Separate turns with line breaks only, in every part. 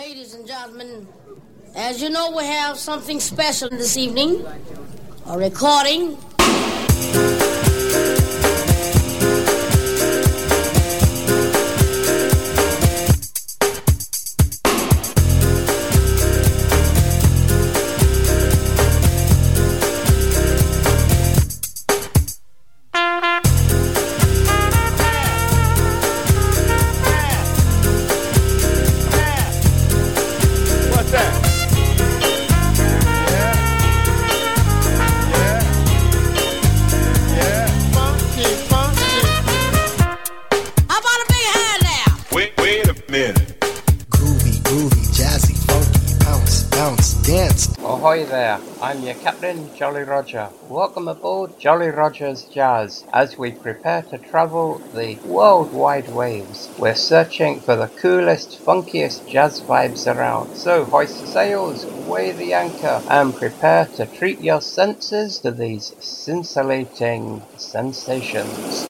Ladies and gentlemen, as you know, we have something special this evening a recording.
Your captain, Jolly Roger. Welcome aboard Jolly Roger's Jazz as we prepare to travel the worldwide waves. We're searching for the coolest, funkiest jazz vibes around. So hoist the sails, weigh the anchor, and prepare to treat your senses to these scintillating sensations.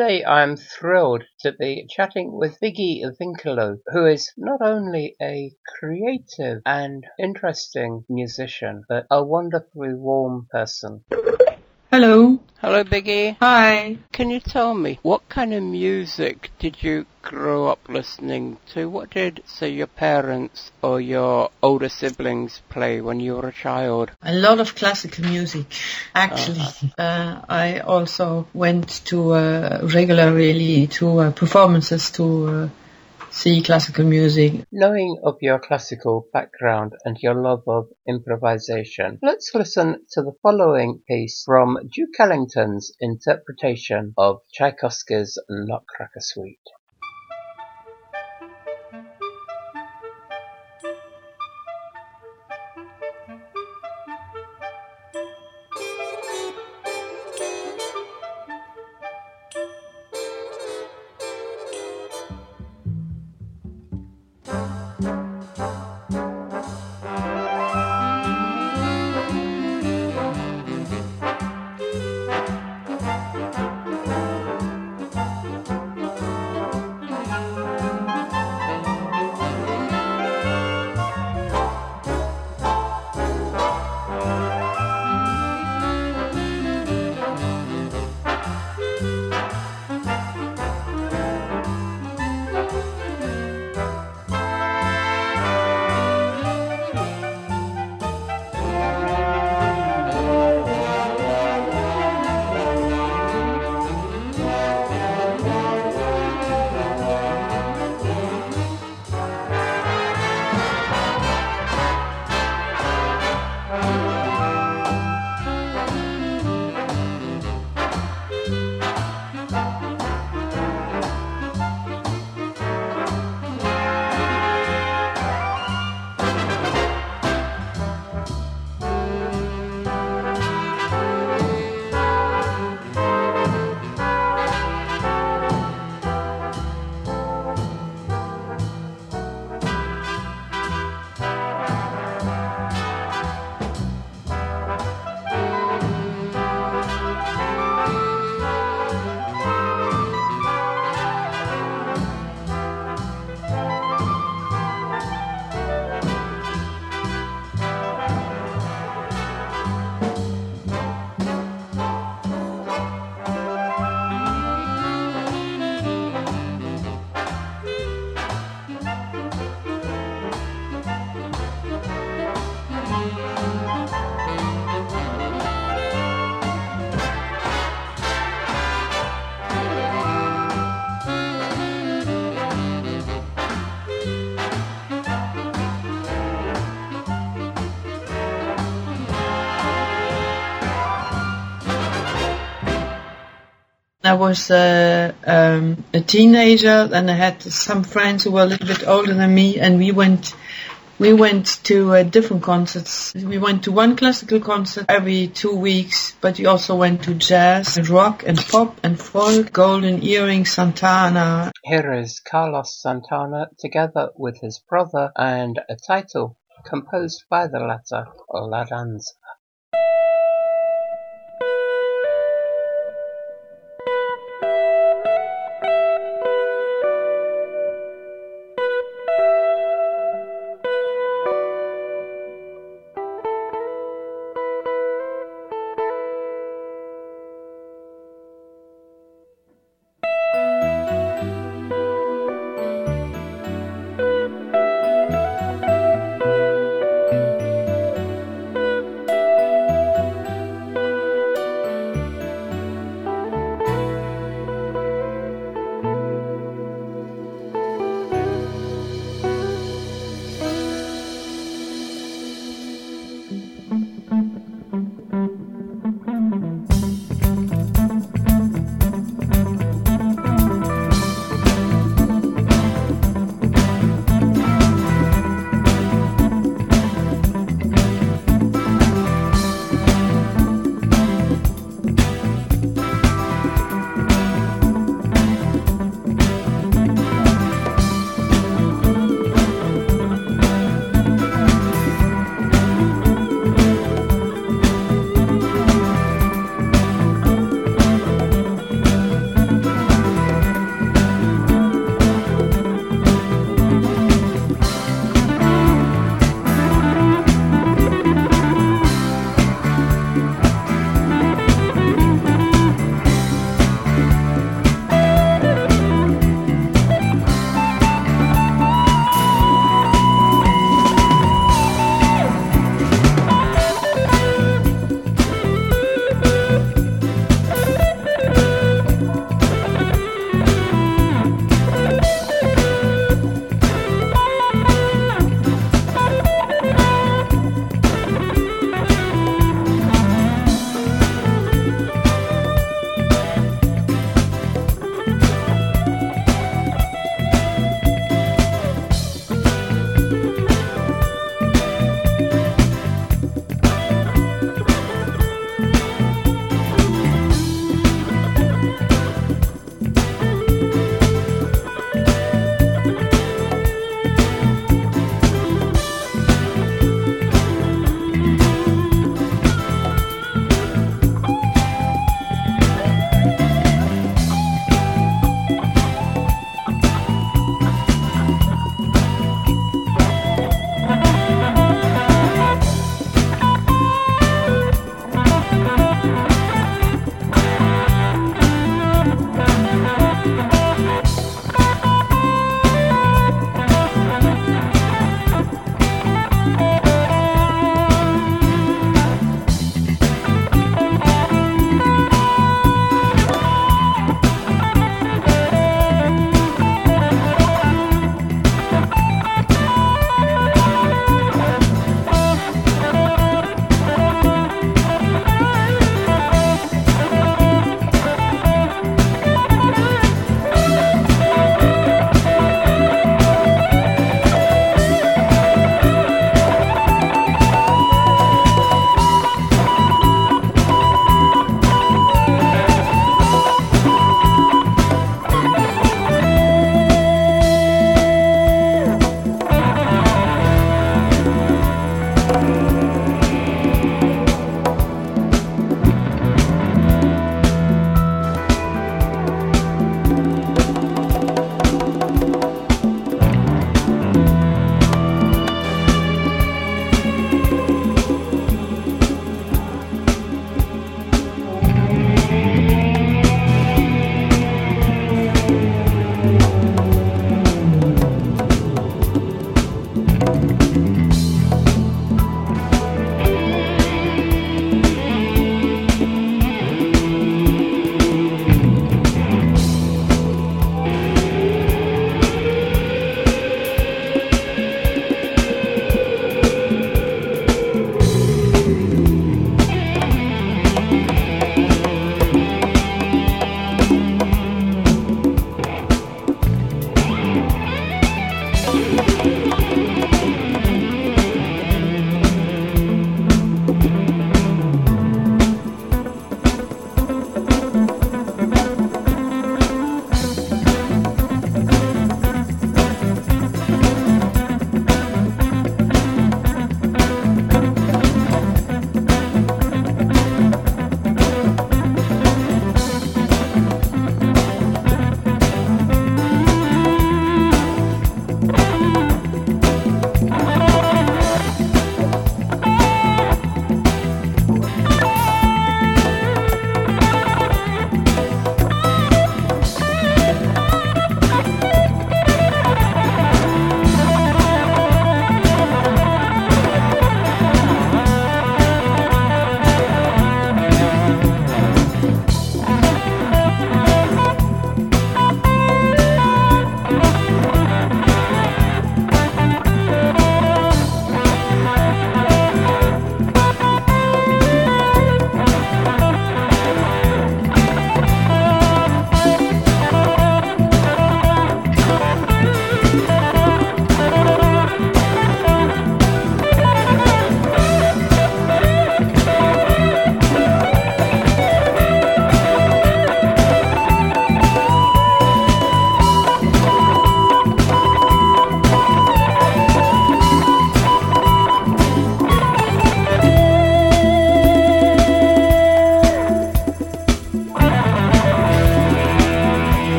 Today I'm thrilled to be chatting with Biggi Vinkelowe, who is not only a creative and interesting musician, but a wonderfully warm person.
Hello.
Hello, Biggi.
Hi.
Can you tell me what kind of music did you grow up listening to? What did, say, your parents or your older siblings play when you were a child?
A lot of classical music. Actually, uh, I also went to uh, regularly to uh, performances to uh, see classical music.
Knowing of your classical background and your love of improvisation, let's listen to the following piece from Duke Ellington's interpretation of Tchaikovsky's Nutcracker Suite.
I was uh, um, a teenager and I had some friends who were a little bit older than me and we went we went to uh, different concerts. We went to one classical concert every two weeks, but we also went to jazz, and rock, and pop, and folk, Golden Earring, Santana.
Here is Carlos Santana together with his brother and a title composed by the latter, La Danza.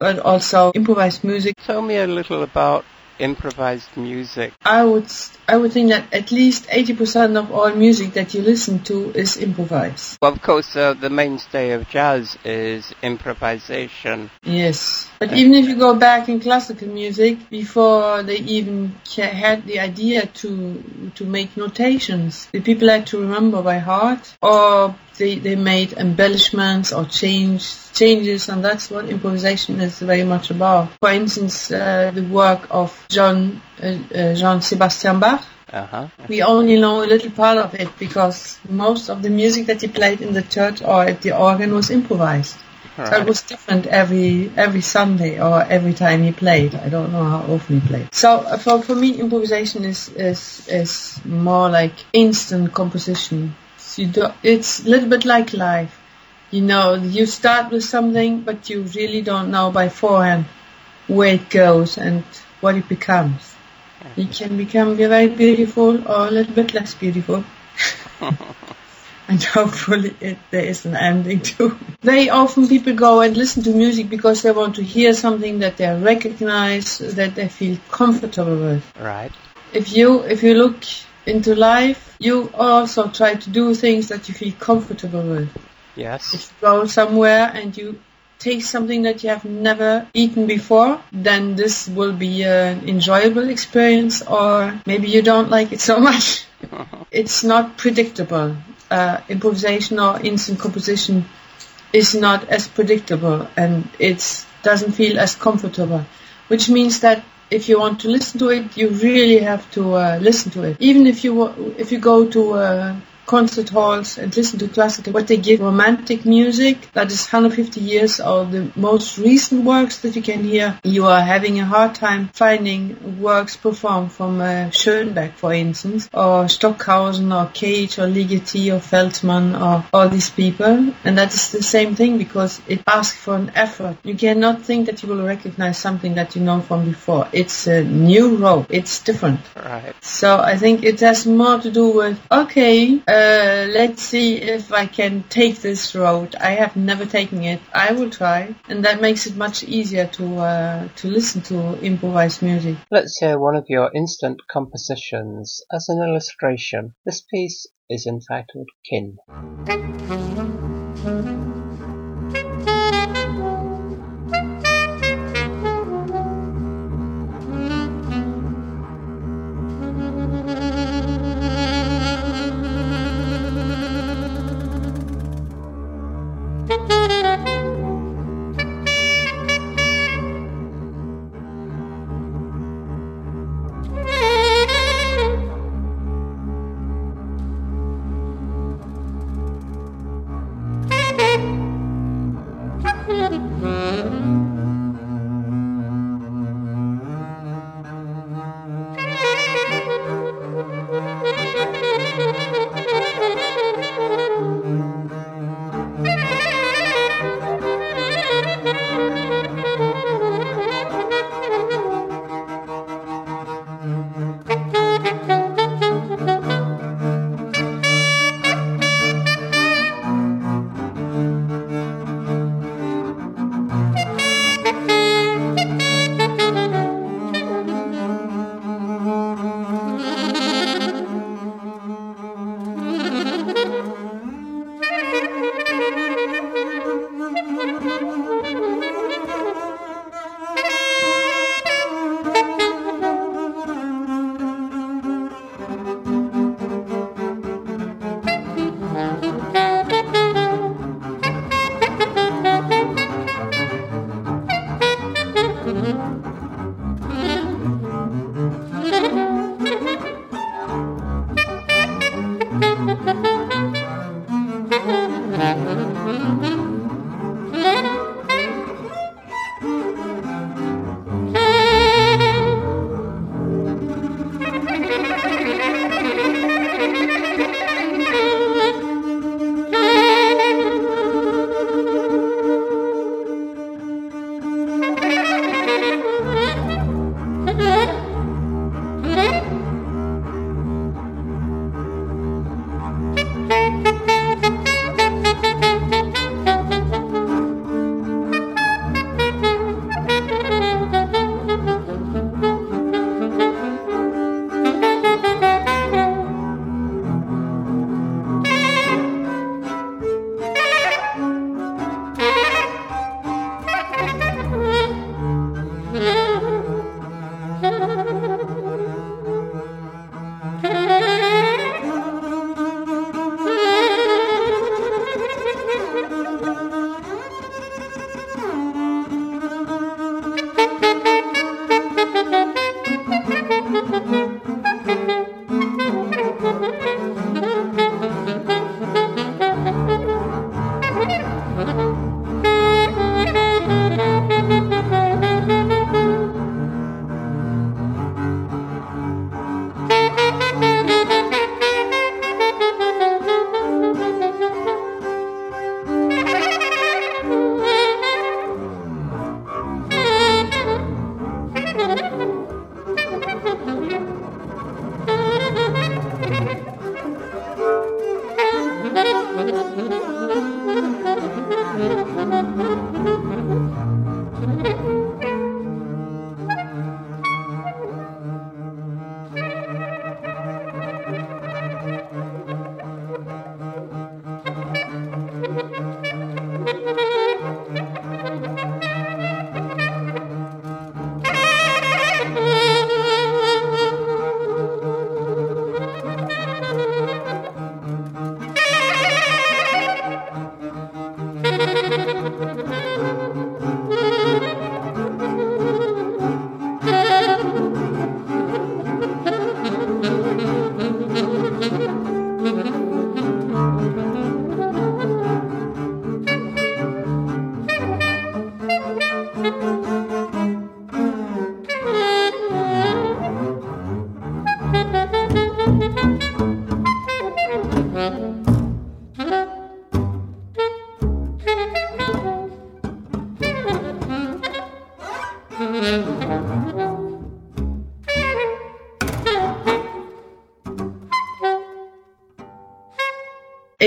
But also improvised music.
Tell me a little about improvised music.
I would I would think that at least 80% of all music that you listen to is improvised.
Well, of course, uh, the mainstay of jazz is improvisation.
Yes. But even if you go back in classical music, before they even had the idea to to make notations, the people had to remember by heart, or they, they made embellishments or change changes, and that's what improvisation is very much about. For instance, uh, the work of John uh, uh, Jean Sebastian Bach.
Uh-huh.
We only know a little part of it because most of the music that he played in the church or at the organ was improvised. So it was different every every Sunday or every time he played. I don't know how often he played. So uh, for for me, improvisation is is is more like instant composition. You do, it's a little bit like life. You know, you start with something, but you really don't know beforehand where it goes and what it becomes. It can become very beautiful or a little bit less beautiful. and hopefully it, there is an ending too. Very often people go and listen to music because they want to hear something that they recognize, that they feel comfortable with.
Right.
If you if you look into life, you also try to do things that you feel comfortable with.
Yes.
If you go somewhere and you take something that you have never eaten before, then this will be an enjoyable experience or maybe you don't like it so much. it's not predictable. Uh, improvisation or instant composition is not as predictable and it doesn't feel as comfortable, which means that if you want to listen to it, you really have to uh, listen to it. Even if you if you go to uh, concert halls and listen to classical, what they give romantic music that is 150 years or the most recent works that you can hear, you are having a hard time finding works performed from uh, Schoenberg, for instance, or Stockhausen or Cage or Ligeti or Feldman or all these people. And that is the same thing because it asks for an effort. You cannot think that you will recognize something that you know from before. It's a new road. It's different.
Right.
So I think it has more to do with, okay, uh, let's see if I can take this road. I have never taken it. I will try. And that makes it much easier to, uh, to listen to improvised music.
Let's hear one of your instant compositions as an illustration. This piece is entitled Kin. Mm-hmm.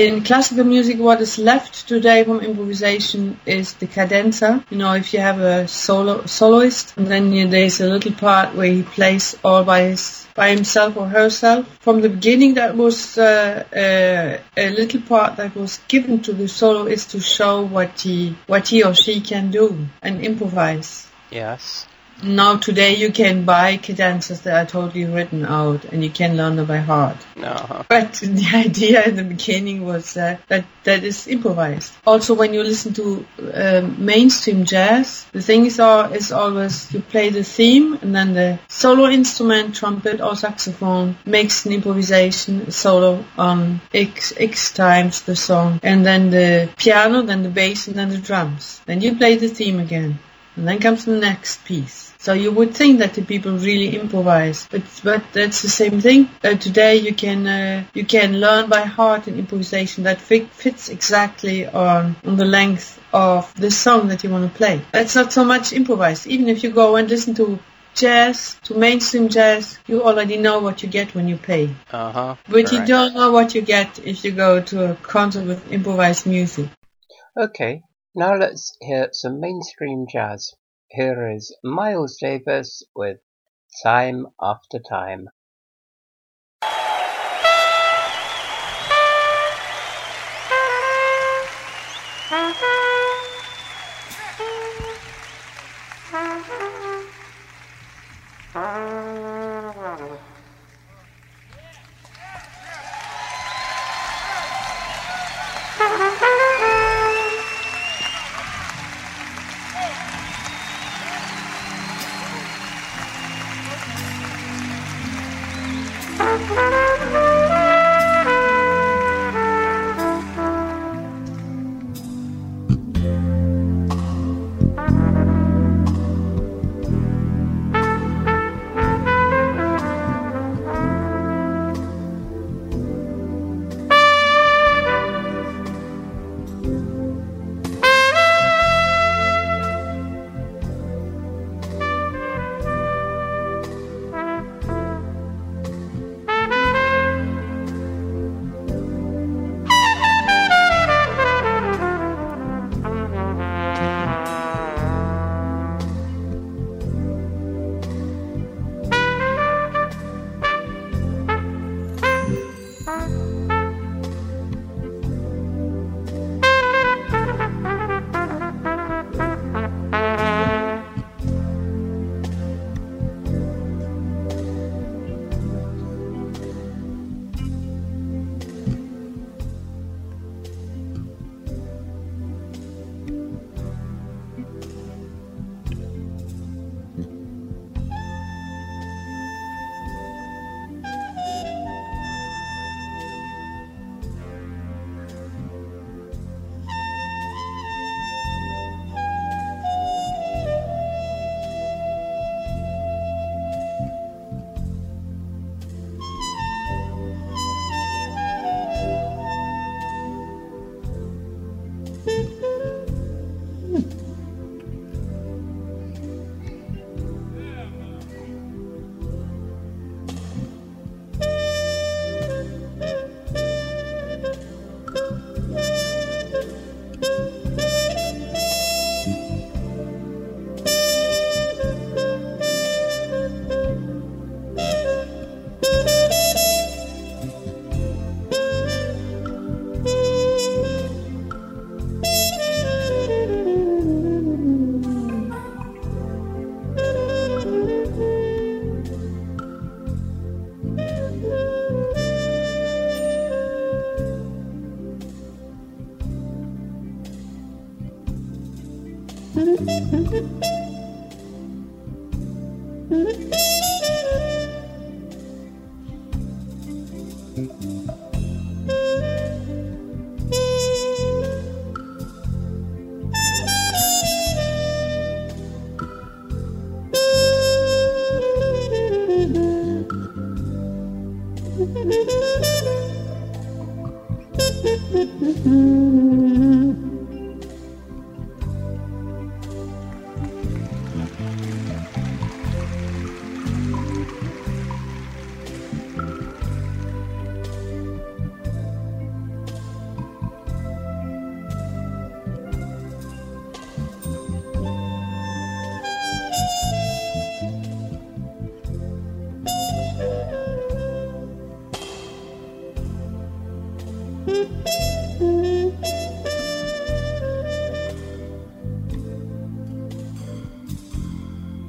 In classical music, what is left today from improvisation is the cadenza. You know, if you have a solo soloist, and then you, there's a little part where he plays all by his by himself or herself. From the beginning, that was uh, uh, a little part that was given to the soloist to show what he what he or she can do and improvise.
Yes.
Now today you can buy cadenzas that are totally written out and you can learn them by heart.
No.
But the idea in the beginning was uh, that that is improvised. Also, when you listen to um, mainstream jazz, the thing is, all, is always you play the theme and then the solo instrument, trumpet or saxophone makes an improvisation solo on x x times the song, and then the piano, then the bass, and then the drums. Then you play the theme again. And then comes the next piece. So you would think that the people really improvise, but but that's the same thing. Uh, today you can uh, you can learn by heart an improvisation that fit, fits exactly on on the length of the song that you want to play. That's not so much improvised. Even if you go and listen to jazz, to mainstream jazz, you already know what you get when you play.
Uh huh.
But you don't know what you get if you go to a concert with improvised music.
Okay, now let's hear some mainstream jazz. Here is Miles Davis with Time After Time. Uh-huh.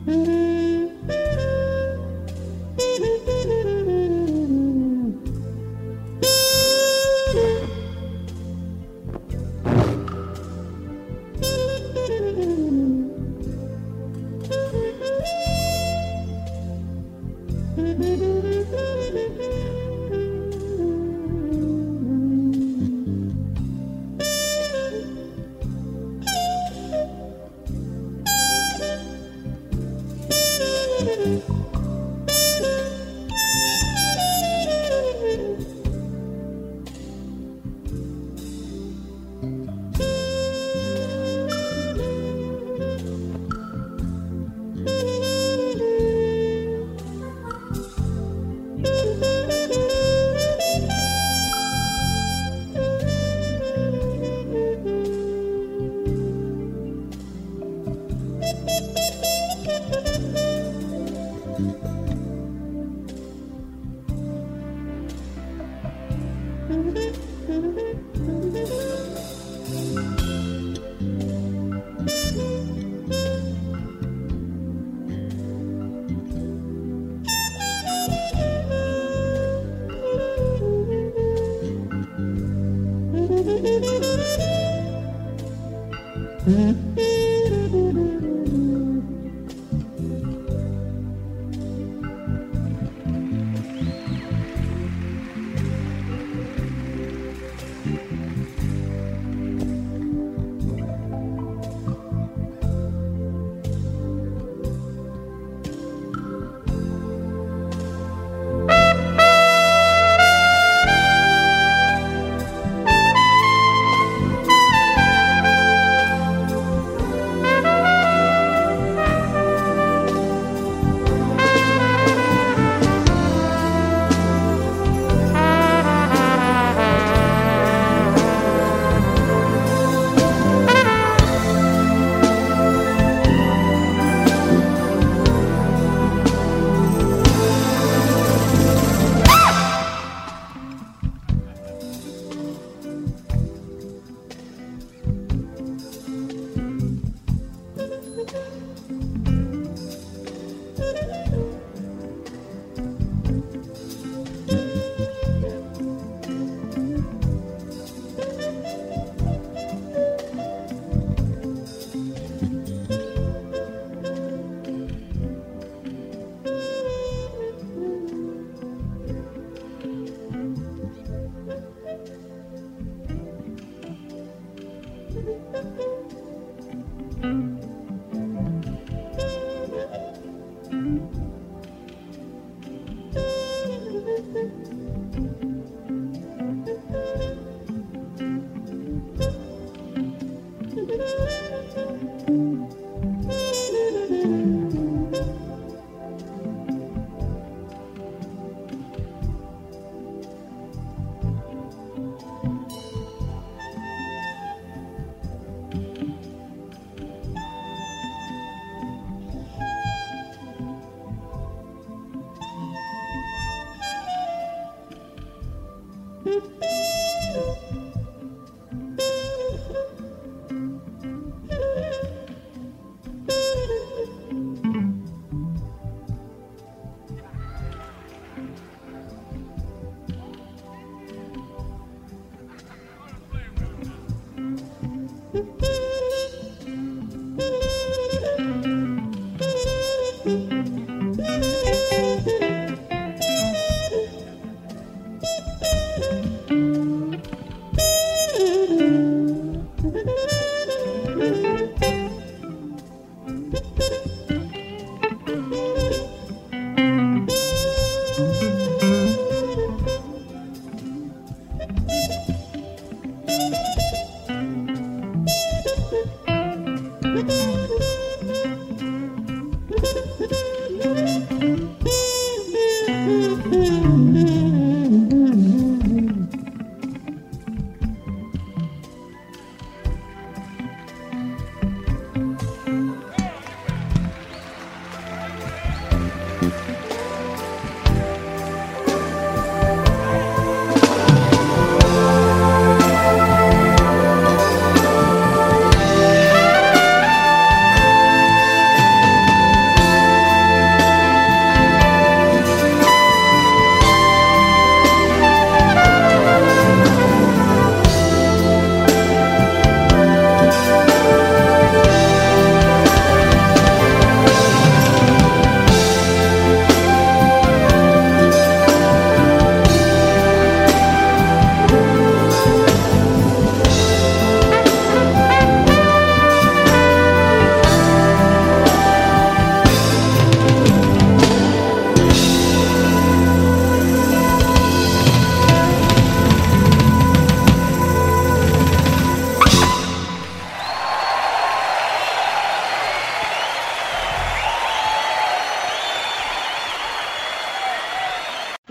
Mm-hmm.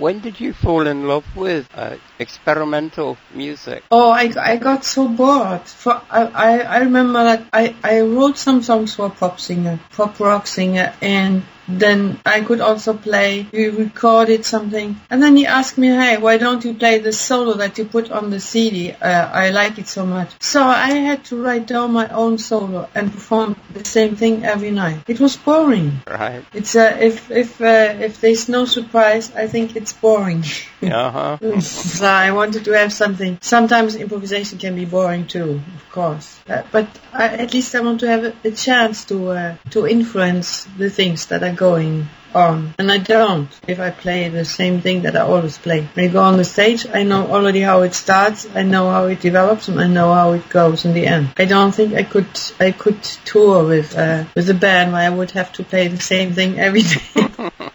When did you fall in love with uh, experimental music?
Oh, I, I got so bored. For I, I, I remember that I, I wrote some songs for a pop singer, pop rock singer, and then I could also play. We recorded something, and then he asked me, "Hey, why don't you play the solo that you put on the CD? Uh, I like it so much." So I had to write down my own solo and perform the same thing every night. It was boring.
Right.
It's uh, if if uh, if there's no surprise, I think it's boring.
Uh huh.
so I wanted to have something. Sometimes improvisation can be boring too, of course. Uh, but I, at least I want to have a, a chance to uh, to influence the things that are going on. And I don't if I play the same thing that I always play. When I go on the stage, I know already how it starts, I know how it develops, and I know how it goes in the end. I don't think I could I could tour with uh, with a band where I would have to play the same thing every day.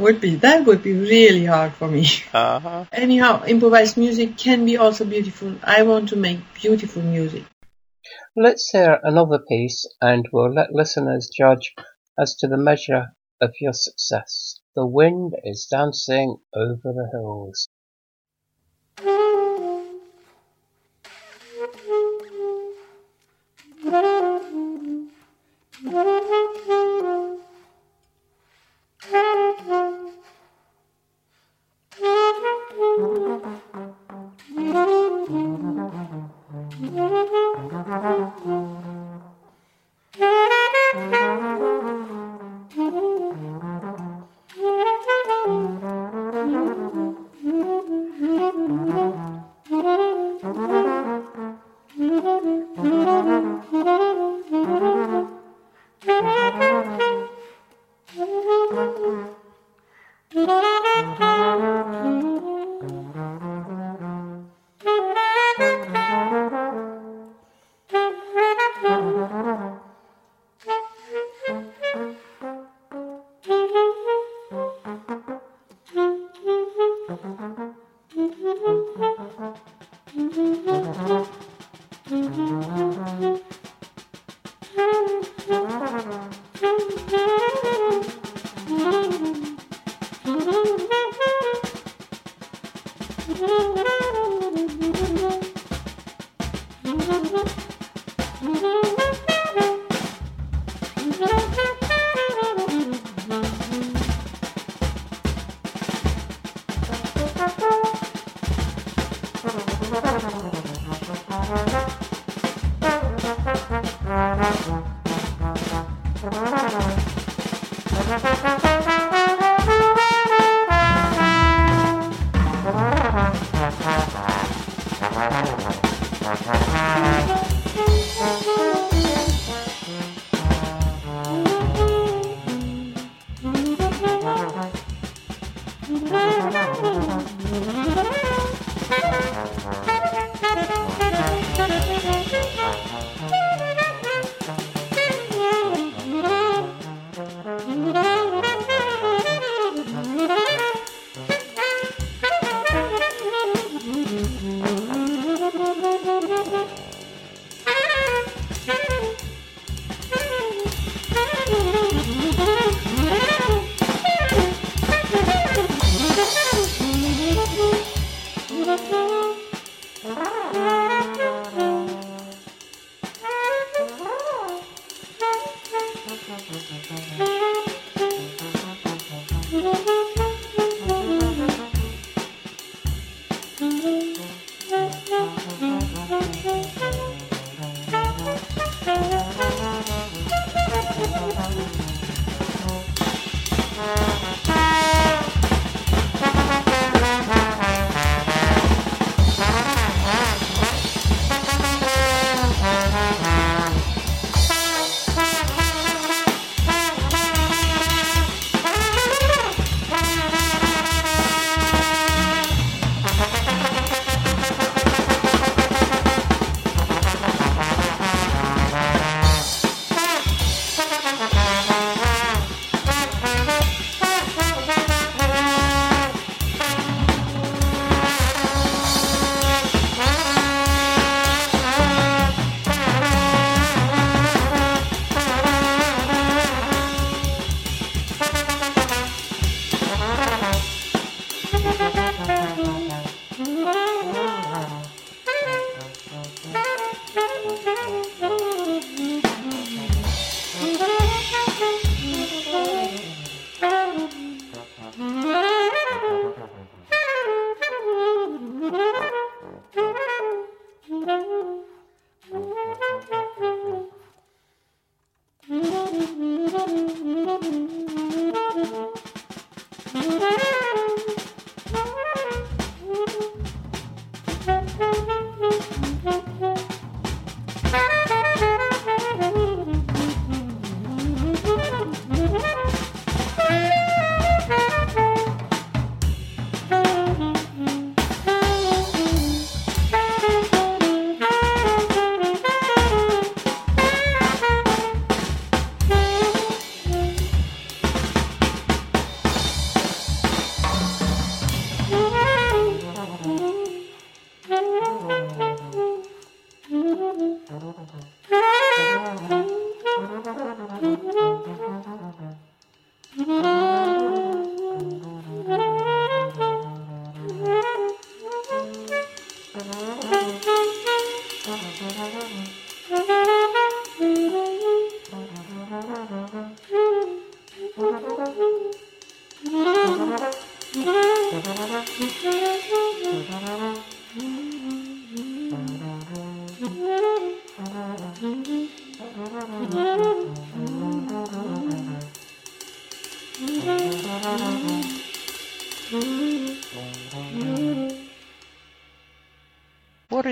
would be that would be really hard for me.
Uh huh.
Anyhow, improvised music can be also beautiful. I want to make beautiful music.
Let's hear another piece and we'll let listeners judge as to the measure of your success. The wind is dancing over the hills. Thank you.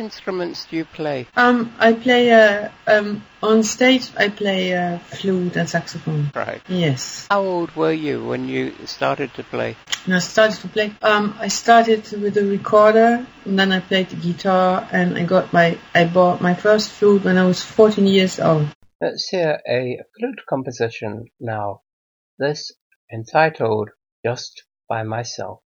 Instruments do you play?
Um, I play uh, um, on stage. I play uh, flute and saxophone.
Right.
Yes.
How old were you when you started to play?
And I started to play. Um, I started with a recorder, and then I played the guitar, and I got my. I bought my first flute when I was 14 years old.
Let's hear a flute composition now. This entitled Just by Myself.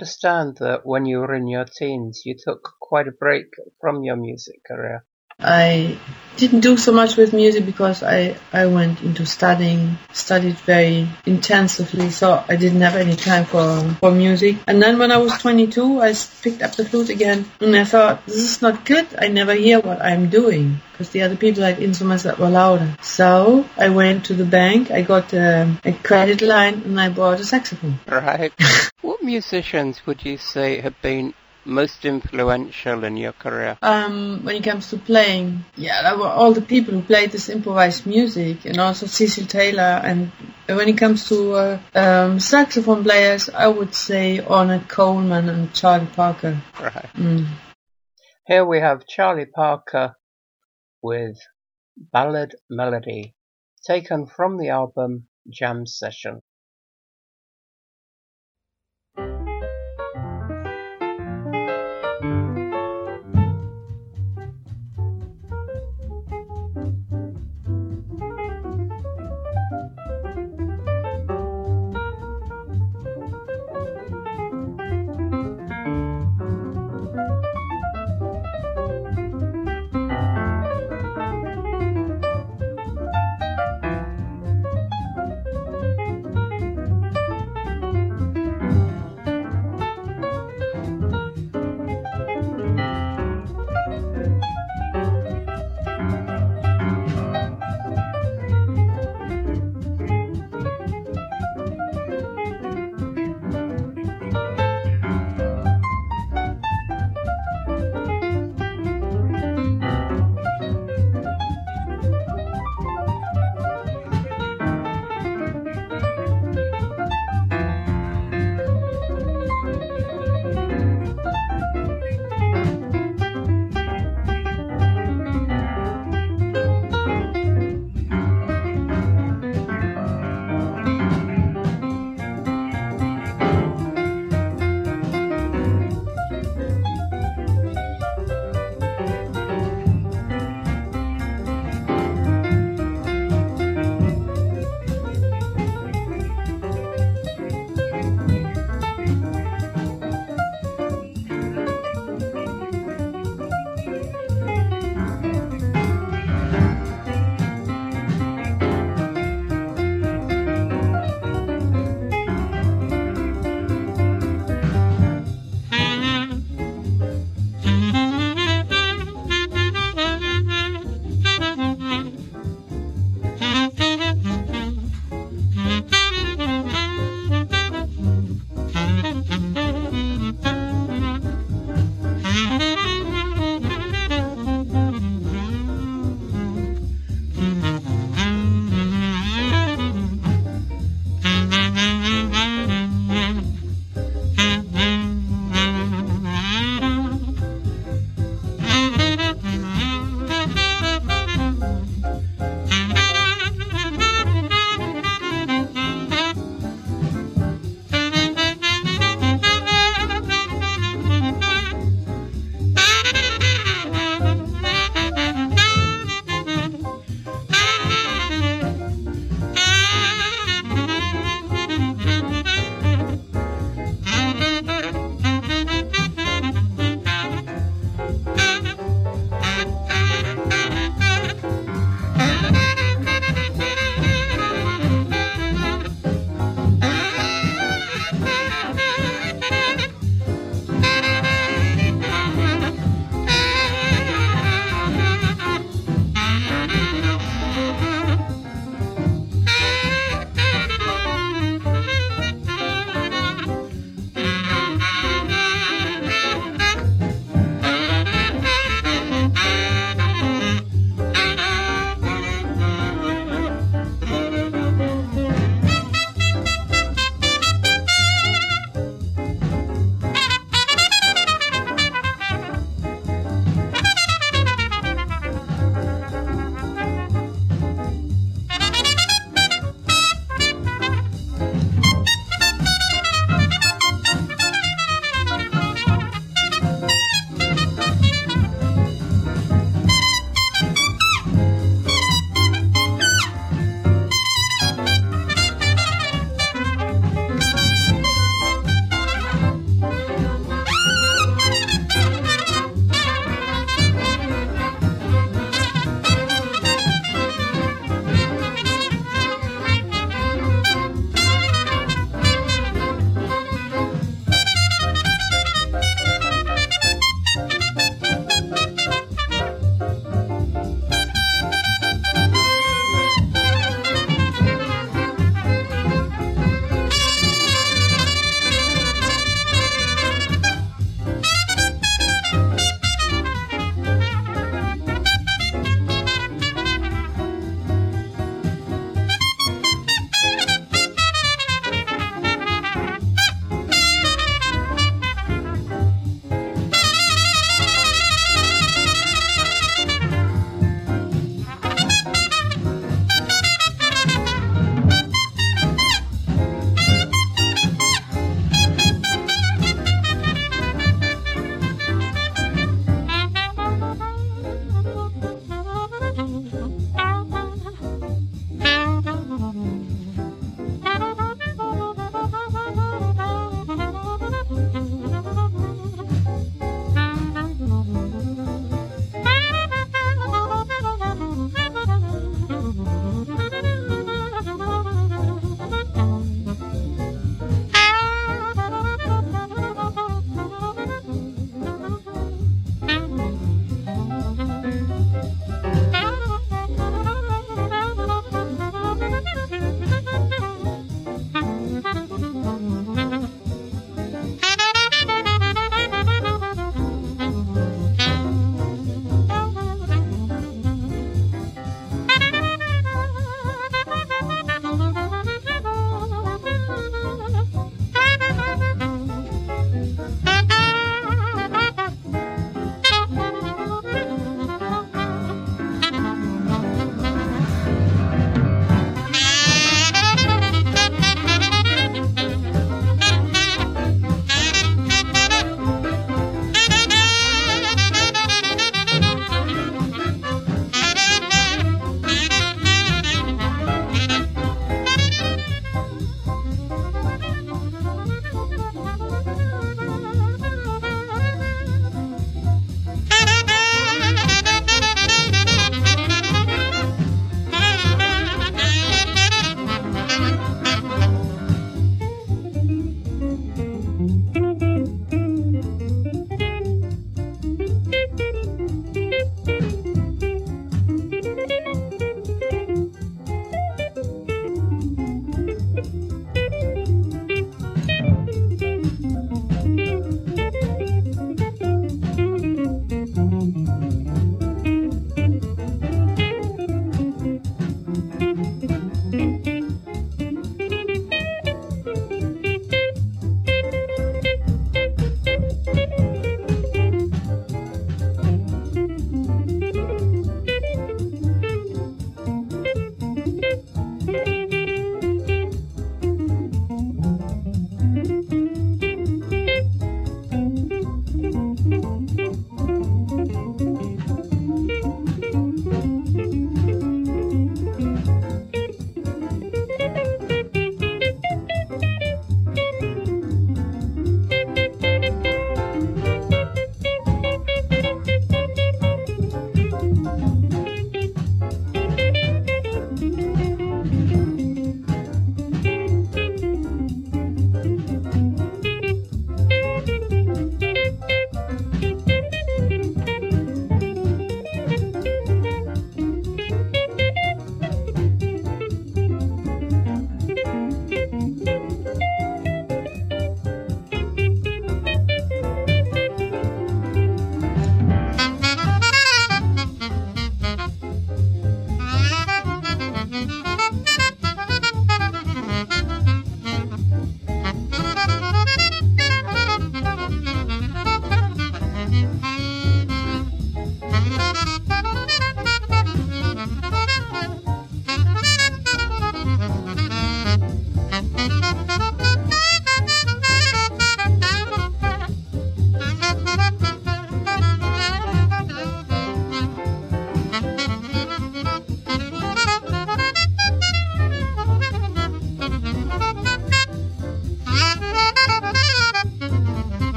Understand that when you were in your teens, you took quite a break from your music career.
I didn't do so much with music because I, I went into studying, studied very intensively, so I didn't have any time for, for music. And then when I was 22, I picked up the flute again, and I thought, this is not good. I never hear what I'm doing, because the other people had instruments that were louder. So I went to the bank, I got um, a credit line, and I bought a saxophone.
Right. what musicians would you say have been most influential in your career?
Um, when it comes to playing, yeah, all the people who played this improvised music, and also Cecil Taylor. And when it comes to uh, um, saxophone players, I would say Ornette Coleman and Charlie Parker.
Right.
Mm.
Here we have Charlie Parker with Ballad Melody, taken from the album Jam Session.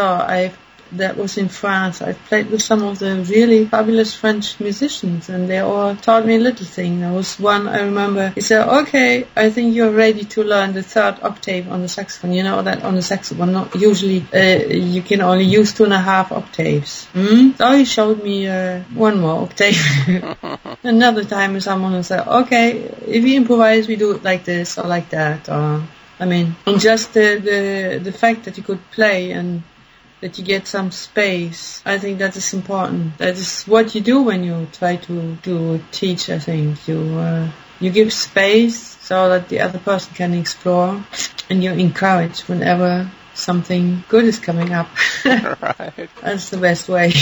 So I that was in France. I played with some of the really fabulous French musicians, and they all taught me a little thing. There was one I remember. He said, "Okay, I think you're ready to learn the third octave on the saxophone. You know that on the saxophone, not usually uh, you can only use two and a half octaves." Hmm? So he showed me uh, one more octave. Another time, someone said, "Okay, if you improvise, we do it like this or like that." Or I mean, and just the the the fact that you could play and that you get some space. I think that is important. That is what you do when you try to to teach. I think you uh, you give space so that the other person can explore, and you encourage whenever something good is coming up.
right.
That's the best way.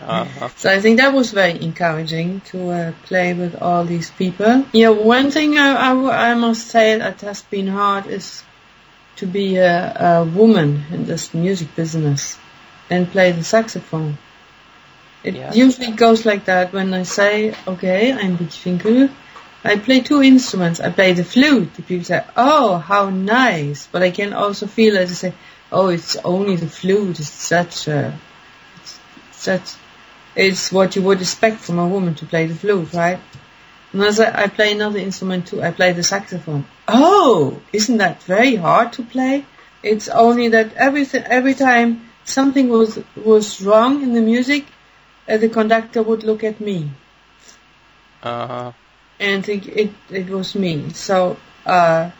Uh-huh.
So I think that was very encouraging to uh, play with all these people. Yeah, one thing I, I, I must say that has been hard is to be a, a woman in this music business and play the saxophone. It
Yeah.
usually goes like that when I say, okay, I'm Biggi Vinkelowe. I play two instruments. I play the flute. The people say, oh, how nice. But I can also feel it. They say, oh, it's only the flute. It's such a, it's such, it's what you would expect from a woman to play the flute, right? And I say, I play another instrument too. I play the saxophone. Oh, isn't that very hard to play? It's only that everything, every time something was, was wrong in the music, uh, the conductor would look at me
Uh-huh.
and think it, it was me. So, uh,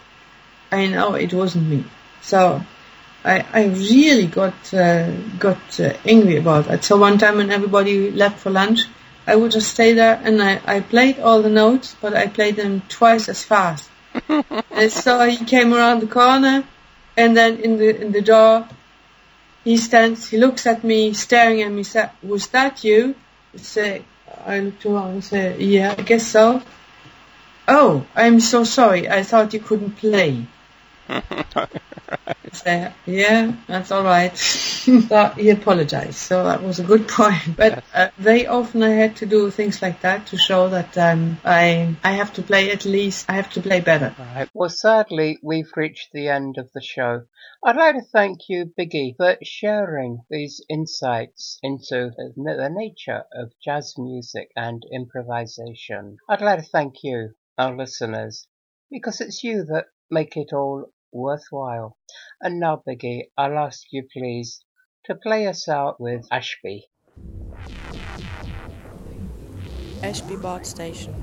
I know it wasn't me. So, I, I really got, uh, got uh, angry about that. So one time when everybody left for lunch, I would just stay there and I, I played all the notes, but I played them twice as fast. and so he came around the corner and then in the, in the door, he stands, he looks at me, staring at me, said, was that you? I say, I looked around and said, yeah, I guess so. Oh, I'm so sorry. I thought you couldn't play. Yeah, that's all right. but he apologized, so that was a good point. But uh, very often I had to do things like that to show that um, I I have to play at least. I have to play better.
Right. Well, sadly, we've reached the end of the show. I'd like to thank you, Biggi, for sharing these insights into the nature of jazz music and improvisation. I'd like to thank you, our listeners, because it's you that make it all worthwhile. And now, Biggi, I'll ask you please to play us out with Ashby.
Ashby Bart Station.